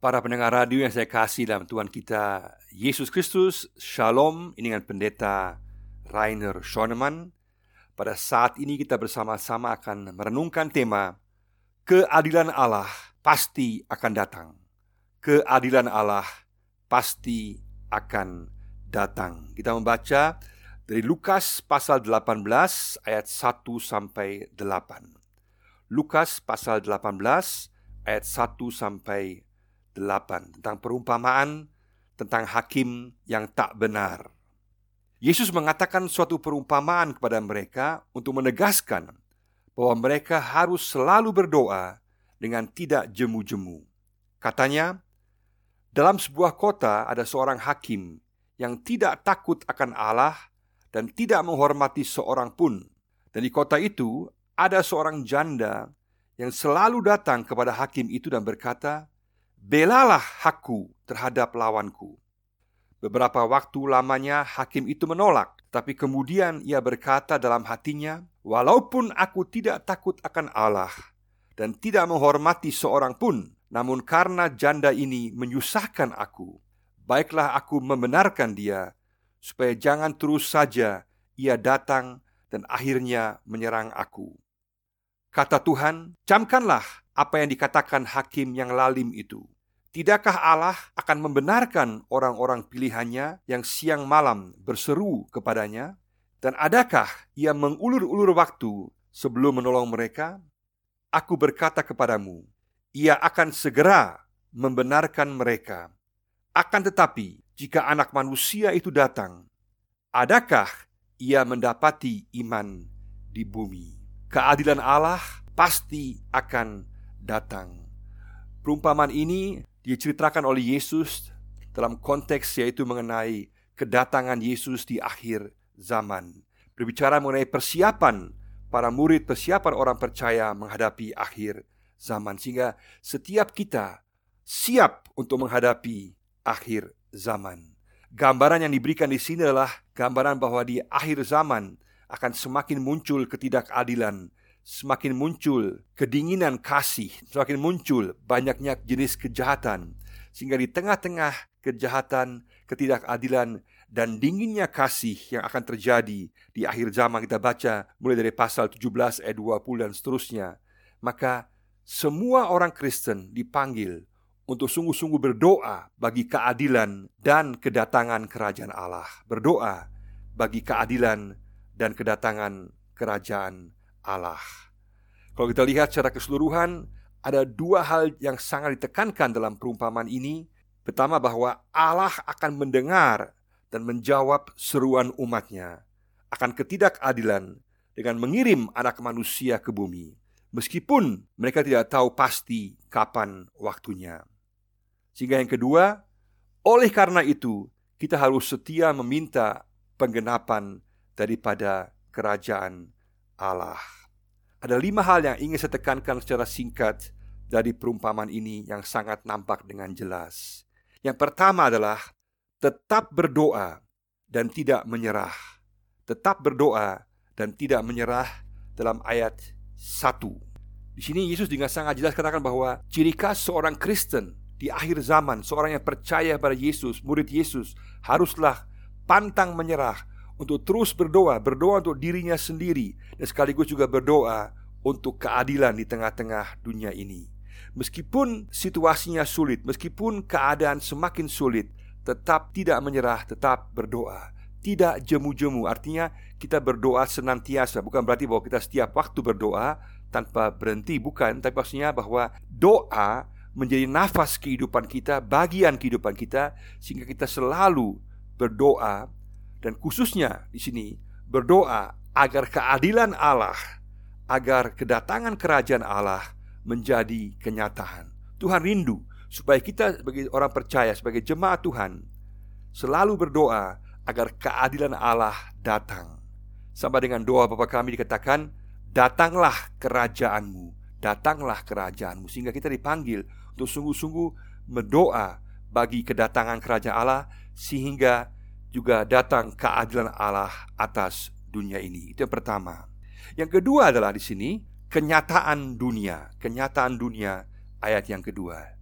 Para pendengar radio yang saya kasih dalam Tuhan kita Yesus Kristus, Shalom ini dengan pendeta Rainer Schoenemann. Pada saat ini kita bersama-sama akan merenungkan tema Keadilan Allah pasti akan datang. Keadilan Allah pasti akan datang. Kita membaca dari Lukas pasal 18 ayat 1 sampai 8. Lukas pasal 18 ayat 1 sampai 8 tentang perumpamaan tentang hakim yang tak benar. Yesus mengatakan suatu perumpamaan kepada mereka untuk menegaskan bahwa mereka harus selalu berdoa dengan tidak jemu-jemu. Katanya, dalam sebuah kota ada seorang hakim yang tidak takut akan Allah dan tidak menghormati seorang pun. Dan di kota itu ada seorang janda yang selalu datang kepada hakim itu dan berkata, Belalah hakku terhadap lawanku. Beberapa waktu lamanya hakim itu menolak, tapi kemudian ia berkata dalam hatinya, "Walaupun aku tidak takut akan Allah dan tidak menghormati seorang pun, namun karena janda ini menyusahkan aku, baiklah aku membenarkan dia, supaya jangan terus saja ia datang dan akhirnya menyerang aku." Kata Tuhan, "Camkanlah apa yang dikatakan hakim yang lalim itu. Tidakkah Allah akan membenarkan orang-orang pilihannya yang siang malam berseru kepadanya? Dan adakah ia mengulur-ulur waktu sebelum menolong mereka? Aku berkata kepadamu, ia akan segera membenarkan mereka. Akan tetapi, jika anak manusia itu datang, adakah ia mendapati iman di bumi? Keadilan Allah pasti akan datang. Perumpamaan ini diceritakan oleh Yesus dalam konteks yaitu mengenai kedatangan Yesus di akhir zaman. Berbicara mengenai persiapan para murid, persiapan orang percaya menghadapi akhir zaman sehingga setiap kita siap untuk menghadapi akhir zaman. Gambaran yang diberikan di sini adalah gambaran bahwa di akhir zaman akan semakin muncul ketidakadilan, semakin muncul kedinginan kasih, semakin muncul banyaknya jenis kejahatan, sehingga di tengah-tengah kejahatan, ketidakadilan, dan dinginnya kasih yang akan terjadi di akhir zaman kita baca mulai dari pasal 17 ayat 20 dan seterusnya, maka semua orang Kristen dipanggil untuk sungguh-sungguh berdoa bagi keadilan dan kedatangan kerajaan Allah. Berdoa bagi keadilan dan kedatangan kerajaan Allah. Kalau kita lihat secara keseluruhan, ada dua hal yang sangat ditekankan dalam perumpamaan ini. Pertama bahwa Allah akan mendengar dan menjawab seruan umatnya akan ketidakadilan dengan mengirim anak manusia ke bumi. Meskipun mereka tidak tahu pasti kapan waktunya. Sehingga yang kedua, oleh karena itu kita harus setia meminta penggenapan daripada kerajaan Allah. Ada lima hal yang ingin saya tekankan secara singkat dari perumpamaan ini yang sangat nampak dengan jelas. Yang pertama adalah tetap berdoa dan tidak menyerah. Tetap berdoa dan tidak menyerah dalam ayat 1. Di sini Yesus dengan sangat jelas katakan bahwa ciri khas seorang Kristen di akhir zaman, seorang yang percaya pada Yesus, murid Yesus, haruslah pantang menyerah, untuk terus berdoa, berdoa untuk dirinya sendiri dan sekaligus juga berdoa untuk keadilan di tengah-tengah dunia ini. Meskipun situasinya sulit, meskipun keadaan semakin sulit, tetap tidak menyerah, tetap berdoa. Tidak jemu-jemu, artinya kita berdoa senantiasa. Bukan berarti bahwa kita setiap waktu berdoa tanpa berhenti, bukan. Tapi maksudnya bahwa doa menjadi nafas kehidupan kita, bagian kehidupan kita, sehingga kita selalu berdoa dan khususnya di sini berdoa agar keadilan Allah, agar kedatangan kerajaan Allah menjadi kenyataan. Tuhan rindu supaya kita sebagai orang percaya, sebagai jemaat Tuhan selalu berdoa agar keadilan Allah datang. Sama dengan doa Bapa kami dikatakan, datanglah kerajaanmu, datanglah kerajaanmu. Sehingga kita dipanggil untuk sungguh-sungguh berdoa bagi kedatangan kerajaan Allah sehingga juga datang keadilan Allah atas dunia ini. Itu yang pertama. Yang kedua adalah di sini kenyataan dunia, kenyataan dunia ayat yang kedua.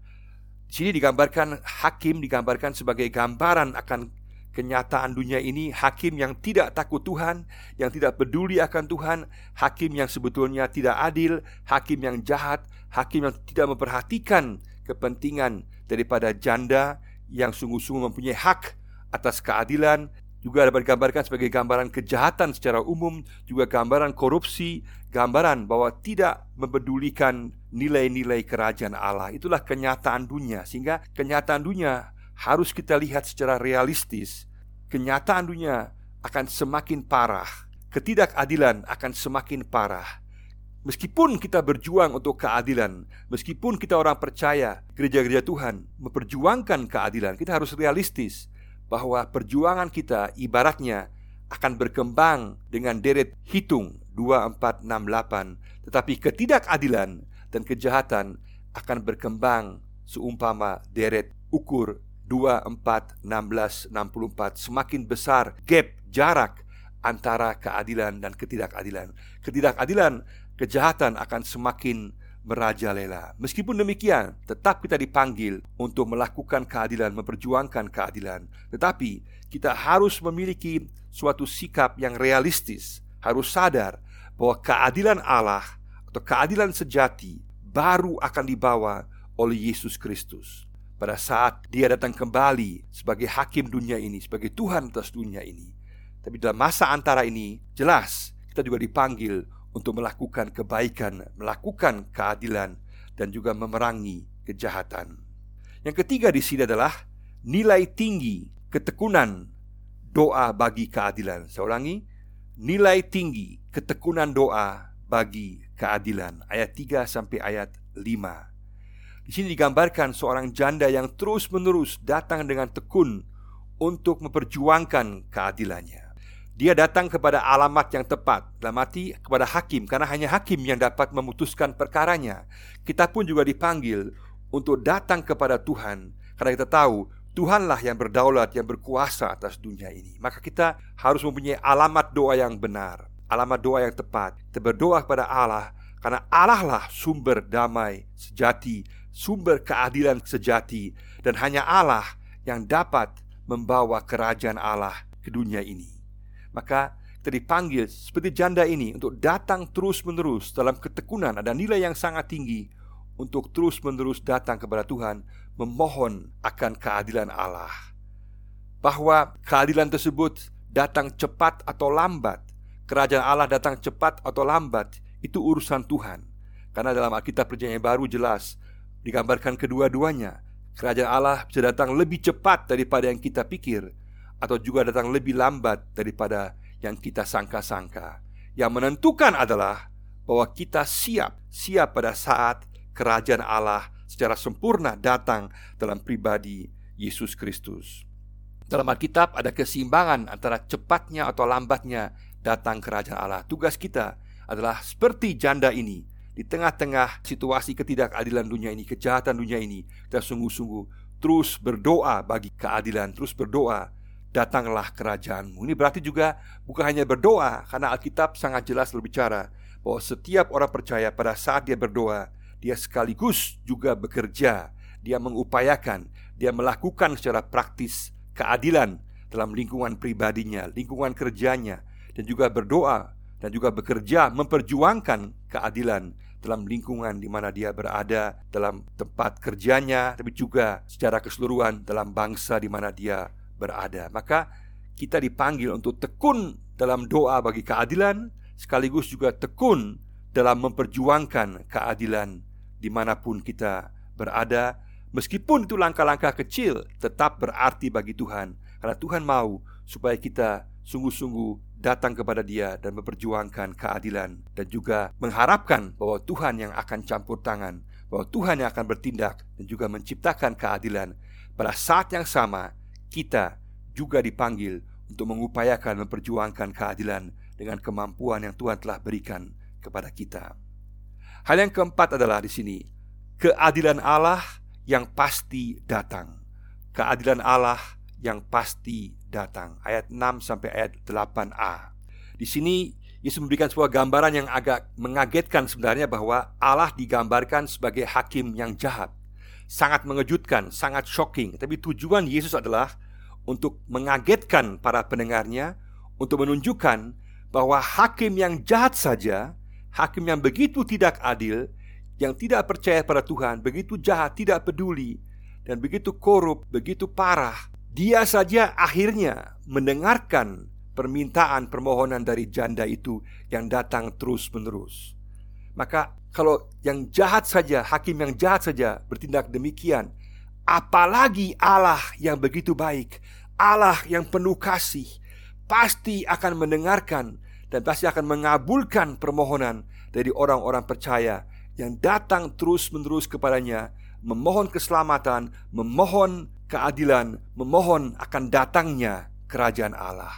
Di sini digambarkan hakim digambarkan sebagai gambaran akan kenyataan dunia ini hakim yang tidak takut Tuhan, yang tidak peduli akan Tuhan, hakim yang sebetulnya tidak adil, hakim yang jahat, hakim yang tidak memperhatikan kepentingan daripada janda yang sungguh-sungguh mempunyai hak atas keadilan, juga dapat digambarkan sebagai gambaran kejahatan secara umum, juga gambaran korupsi, gambaran bahwa tidak mempedulikan nilai-nilai kerajaan Allah. Itulah kenyataan dunia, sehingga kenyataan dunia harus kita lihat secara realistis kenyataan dunia akan semakin parah, ketidakadilan akan semakin parah. Meskipun kita berjuang untuk keadilan, meskipun kita orang percaya gereja-gereja Tuhan memperjuangkan keadilan, kita harus realistis bahwa perjuangan kita ibaratnya akan berkembang dengan deret hitung 2468, tetapi ketidakadilan dan kejahatan akan berkembang seumpama deret ukur 2, 4, 16, 64 Semakin besar gap, jarak antara keadilan dan ketidakadilan. Ketidakadilan, kejahatan akan semakin merajalela. Meskipun demikian, tetap kita dipanggil untuk melakukan keadilan, memperjuangkan keadilan. Tetapi kita harus memiliki suatu sikap yang realistis Harus sadar bahwa keadilan Allah atau keadilan sejati baru akan dibawa oleh Yesus Kristus. Pada saat dia datang kembali sebagai hakim dunia ini, sebagai Tuhan atas dunia ini. Tapi dalam masa antara ini, jelas kita juga dipanggil untuk melakukan kebaikan, melakukan keadilan, dan juga memerangi kejahatan. Yang ketiga di sini adalah nilai tinggi ketekunan doa bagi keadilan. Saya ulangi, nilai tinggi ketekunan doa bagi keadilan. Ayat 3 sampai ayat 5. Di sini digambarkan seorang janda yang terus-menerus datang dengan tekun untuk memperjuangkan keadilannya. Dia datang kepada alamat yang tepat, dalam arti kepada hakim, karena hanya hakim yang dapat memutuskan perkaranya. Kita pun juga dipanggil untuk datang kepada Tuhan, karena kita tahu Tuhanlah yang berdaulat, yang berkuasa atas dunia ini. Maka kita harus mempunyai alamat doa yang benar, alamat doa yang tepat. Kita berdoa kepada Allah, karena Allah lah sumber damai sejati sumber keadilan sejati dan hanya Allah yang dapat membawa kerajaan Allah ke dunia ini. Maka kita dipanggil seperti janda ini untuk datang terus-menerus dalam ketekunan ada nilai yang sangat tinggi untuk terus-menerus datang kepada Tuhan memohon akan keadilan Allah. Bahwa keadilan tersebut datang cepat atau lambat, kerajaan Allah datang cepat atau lambat, itu urusan Tuhan. Karena dalam Alkitab Perjanjian Baru jelas digambarkan kedua-duanya. Kerajaan Allah bisa datang lebih cepat daripada yang kita pikir, atau juga datang lebih lambat daripada yang kita sangka-sangka. Yang menentukan adalah bahwa kita siap, siap pada saat kerajaan Allah secara sempurna datang dalam pribadi Yesus Kristus. Dalam Alkitab ada keseimbangan antara cepatnya atau lambatnya datang kerajaan Allah. Tugas kita adalah seperti janda ini di tengah-tengah situasi ketidakadilan dunia ini, kejahatan dunia ini, kita sungguh-sungguh terus berdoa bagi keadilan, terus berdoa, datanglah kerajaanmu. Ini berarti juga bukan hanya berdoa, karena Alkitab sangat jelas berbicara bahwa setiap orang percaya pada saat dia berdoa, dia sekaligus juga bekerja, dia mengupayakan, dia melakukan secara praktis keadilan dalam lingkungan pribadinya, lingkungan kerjanya, dan juga berdoa dan juga bekerja memperjuangkan keadilan dalam lingkungan di mana dia berada, dalam tempat kerjanya, tapi juga secara keseluruhan dalam bangsa di mana dia berada. Maka kita dipanggil untuk tekun dalam doa bagi keadilan, sekaligus juga tekun dalam memperjuangkan keadilan di mana pun kita berada. Meskipun itu langkah-langkah kecil, tetap berarti bagi Tuhan, karena Tuhan mau supaya kita sungguh-sungguh datang kepada Dia dan memperjuangkan keadilan dan juga mengharapkan bahwa Tuhan yang akan campur tangan, bahwa Tuhan yang akan bertindak dan juga menciptakan keadilan. Pada saat yang sama, kita juga dipanggil untuk mengupayakan memperjuangkan keadilan dengan kemampuan yang Tuhan telah berikan kepada kita. Hal yang keempat adalah di sini keadilan Allah yang pasti datang. Keadilan Allah yang pasti datang. Ayat 6 sampai ayat 8a. Di sini Yesus memberikan sebuah gambaran yang agak mengagetkan sebenarnya bahwa Allah digambarkan sebagai hakim yang jahat. Sangat mengejutkan, sangat shocking. Tapi tujuan Yesus adalah untuk mengagetkan para pendengarnya, untuk menunjukkan bahwa hakim yang jahat saja, hakim yang begitu tidak adil, yang tidak percaya pada Tuhan, begitu jahat, tidak peduli, dan begitu korup, begitu parah, dia saja akhirnya mendengarkan permintaan permohonan dari janda itu yang datang terus-menerus. Maka kalau yang jahat saja, hakim yang jahat saja bertindak demikian, apalagi Allah yang begitu baik, Allah yang penuh kasih, pasti akan mendengarkan dan pasti akan mengabulkan permohonan dari orang-orang percaya yang datang terus-menerus kepadanya, memohon keselamatan, memohon keadilan, memohon akan datangnya kerajaan Allah.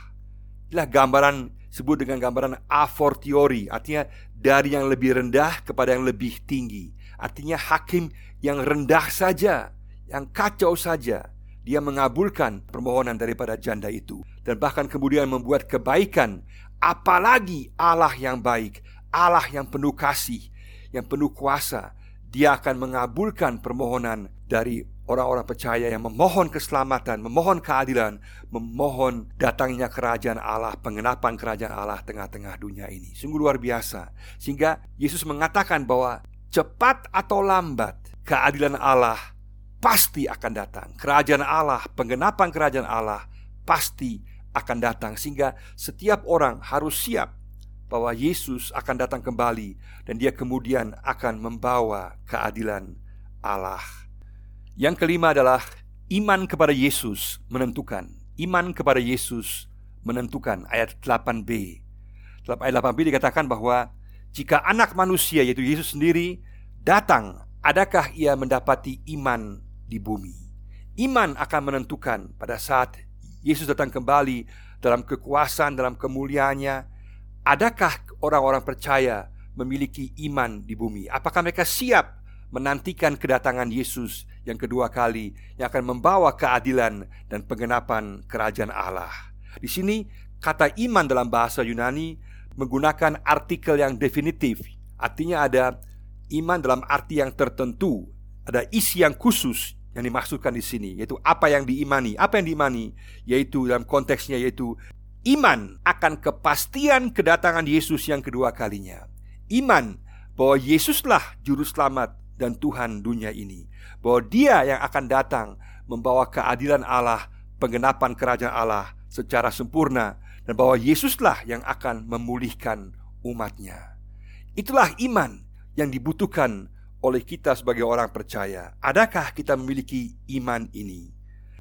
Inilah gambaran sebut dengan gambaran a fortiori, artinya dari yang lebih rendah kepada yang lebih tinggi. Artinya hakim yang rendah saja, yang kacau saja, dia mengabulkan permohonan daripada janda itu dan bahkan kemudian membuat kebaikan apalagi Allah yang baik, Allah yang penuh kasih, yang penuh kuasa, dia akan mengabulkan permohonan dari orang-orang percaya yang memohon keselamatan, memohon keadilan, memohon datangnya kerajaan Allah, pengenapan kerajaan Allah tengah-tengah dunia ini. Sungguh luar biasa. Sehingga Yesus mengatakan bahwa cepat atau lambat keadilan Allah pasti akan datang. Kerajaan Allah, pengenapan kerajaan Allah pasti akan datang sehingga setiap orang harus siap bahwa Yesus akan datang kembali dan dia kemudian akan membawa keadilan Allah. Yang kelima adalah iman kepada Yesus menentukan. Iman kepada Yesus menentukan ayat 8b. Dalam ayat 8b dikatakan bahwa jika anak manusia yaitu Yesus sendiri datang, adakah ia mendapati iman di bumi? Iman akan menentukan pada saat Yesus datang kembali dalam kekuasaan, dalam kemuliaannya, adakah orang-orang percaya memiliki iman di bumi? Apakah mereka siap menantikan kedatangan Yesus yang kedua kali yang akan membawa keadilan dan pengenapan kerajaan Allah. Di sini kata iman dalam bahasa Yunani menggunakan artikel yang definitif. Artinya ada iman dalam arti yang tertentu, ada isi yang khusus yang dimaksudkan di sini yaitu apa yang diimani. Apa yang diimani yaitu dalam konteksnya yaitu iman akan kepastian kedatangan Yesus yang kedua kalinya. Iman bahwa Yesuslah juru selamat dan Tuhan dunia ini. Bahwa Dia yang akan datang membawa keadilan Allah, penggenapan kerajaan Allah secara sempurna dan bahwa Yesuslah yang akan memulihkan umatnya. Itulah iman yang dibutuhkan oleh kita sebagai orang percaya. Adakah kita memiliki iman ini?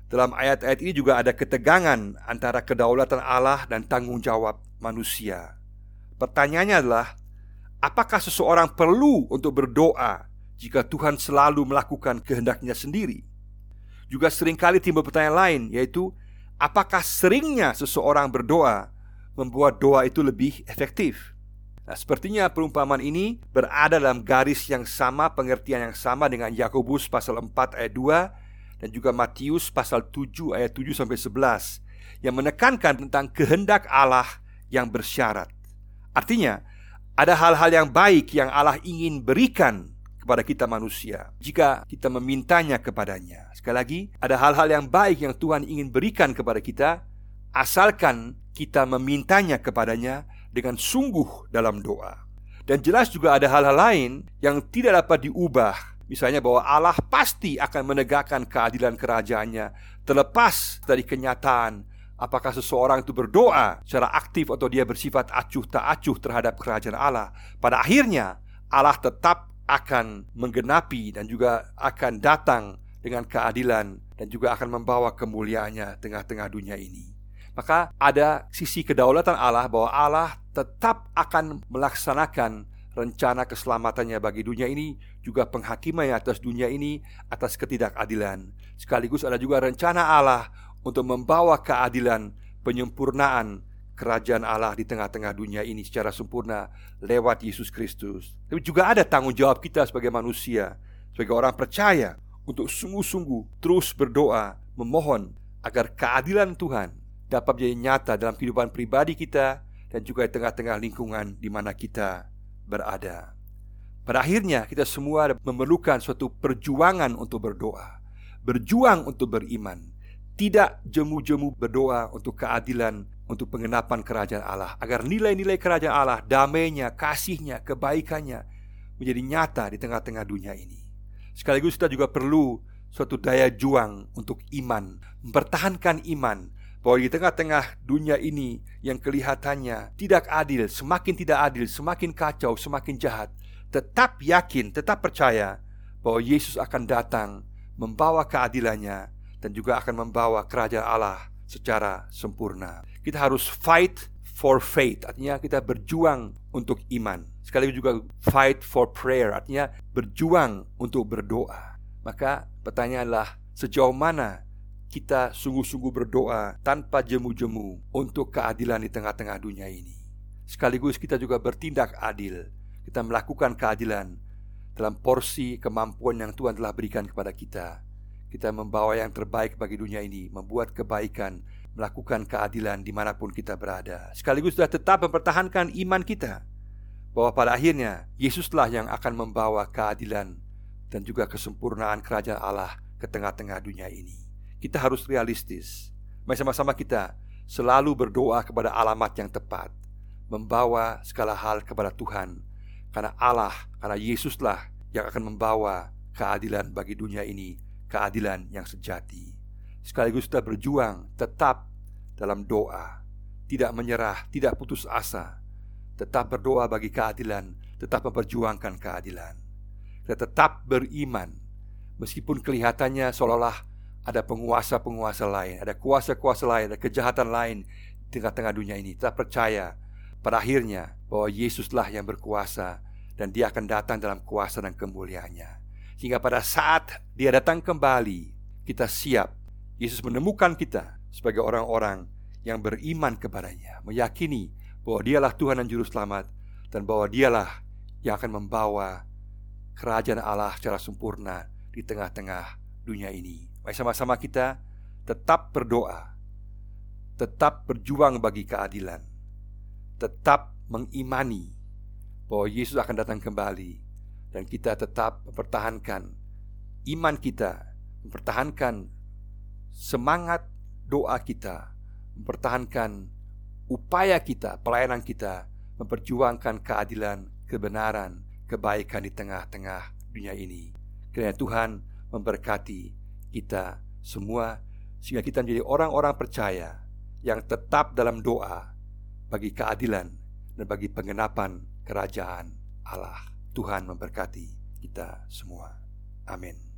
Dalam ayat-ayat ini juga ada ketegangan antara kedaulatan Allah dan tanggung jawab manusia. Pertanyaannya adalah, apakah seseorang perlu untuk berdoa jika Tuhan selalu melakukan kehendaknya sendiri? Juga sering kali timbul pertanyaan lain yaitu Apakah seringnya seseorang berdoa membuat doa itu lebih efektif? Nah, sepertinya perumpamaan ini berada dalam garis yang sama, pengertian yang sama dengan Yakobus pasal 4 ayat 2 dan juga Matius pasal 7 ayat 7 sampai 11 yang menekankan tentang kehendak Allah yang bersyarat. Artinya, ada hal-hal yang baik yang Allah ingin berikan kepada kita manusia jika kita memintanya kepadanya. Sekali lagi, ada hal-hal yang baik yang Tuhan ingin berikan kepada kita asalkan kita memintanya kepadanya dengan sungguh dalam doa. Dan jelas juga ada hal-hal lain yang tidak dapat diubah Misalnya bahwa Allah pasti akan menegakkan keadilan kerajaannya Terlepas dari kenyataan Apakah seseorang itu berdoa secara aktif atau dia bersifat acuh tak acuh terhadap kerajaan Allah Pada akhirnya Allah tetap akan menggenapi dan juga akan datang dengan keadilan dan juga akan membawa kemuliaannya tengah-tengah dunia ini. Maka ada sisi kedaulatan Allah bahwa Allah tetap akan melaksanakan rencana keselamatannya bagi dunia ini juga penghakimannya atas dunia ini atas ketidakadilan. Sekaligus ada juga rencana Allah untuk membawa keadilan, penyempurnaan kerajaan Allah di tengah-tengah dunia ini secara sempurna lewat Yesus Kristus. Tapi juga ada tanggung jawab kita sebagai manusia, sebagai orang percaya untuk sungguh-sungguh terus berdoa, memohon agar keadilan Tuhan dapat menjadi nyata dalam kehidupan pribadi kita dan juga di tengah-tengah lingkungan di mana kita berada. Pada akhirnya kita semua memerlukan suatu perjuangan untuk berdoa Berjuang untuk beriman Tidak jemu-jemu berdoa untuk keadilan Untuk pengenapan kerajaan Allah Agar nilai-nilai kerajaan Allah Damainya, kasihnya, kebaikannya Menjadi nyata di tengah-tengah dunia ini Sekaligus kita juga perlu suatu daya juang untuk iman Mempertahankan iman bahwa di tengah-tengah dunia ini yang kelihatannya tidak adil, semakin tidak adil, semakin kacau, semakin jahat, tetap yakin, tetap percaya bahwa Yesus akan datang membawa keadilannya dan juga akan membawa kerajaan Allah secara sempurna. Kita harus fight for faith, artinya kita berjuang untuk iman. Sekaligus juga fight for prayer, artinya berjuang untuk berdoa. Maka pertanyaanlah sejauh mana kita sungguh-sungguh berdoa tanpa jemu-jemu untuk keadilan di tengah-tengah dunia ini. Sekaligus kita juga bertindak adil. Kita melakukan keadilan dalam porsi kemampuan yang Tuhan telah berikan kepada kita. Kita membawa yang terbaik bagi dunia ini, membuat kebaikan, melakukan keadilan di mana pun kita berada. Sekaligus sudah tetap mempertahankan iman kita bahwa pada akhirnya Yesuslah yang akan membawa keadilan dan juga kesempurnaan kerajaan Allah ke tengah-tengah dunia ini kita harus realistis. Mari sama-sama kita selalu berdoa kepada alamat yang tepat, membawa segala hal kepada Tuhan, karena Allah, karena Yesuslah yang akan membawa keadilan bagi dunia ini, keadilan yang sejati. Sekaligus kita berjuang tetap dalam doa, tidak menyerah, tidak putus asa, tetap berdoa bagi keadilan, tetap memperjuangkan keadilan. Kita tetap beriman, meskipun kelihatannya seolah-olah ada penguasa-penguasa lain, ada kuasa-kuasa lain, ada kejahatan lain di tengah-tengah dunia ini. Kita percaya pada akhirnya bahwa Yesuslah yang berkuasa dan dia akan datang dalam kuasa dan kemuliaannya. Sehingga pada saat dia datang kembali, kita siap. Yesus menemukan kita sebagai orang-orang yang beriman kepadanya, meyakini bahwa dialah Tuhan dan Juru Selamat dan bahwa dialah yang akan membawa kerajaan Allah secara sempurna di tengah-tengah dunia ini. Mari sama-sama kita tetap berdoa, tetap berjuang bagi keadilan, tetap mengimani bahwa Yesus akan datang kembali, dan kita tetap mempertahankan iman kita, mempertahankan semangat doa kita, mempertahankan upaya kita, pelayanan kita, memperjuangkan keadilan, kebenaran, kebaikan di tengah-tengah dunia ini. Kiranya Tuhan memberkati kita semua sehingga kita menjadi orang-orang percaya yang tetap dalam doa bagi keadilan dan bagi pengenapan kerajaan Allah. Tuhan memberkati kita semua. Amin.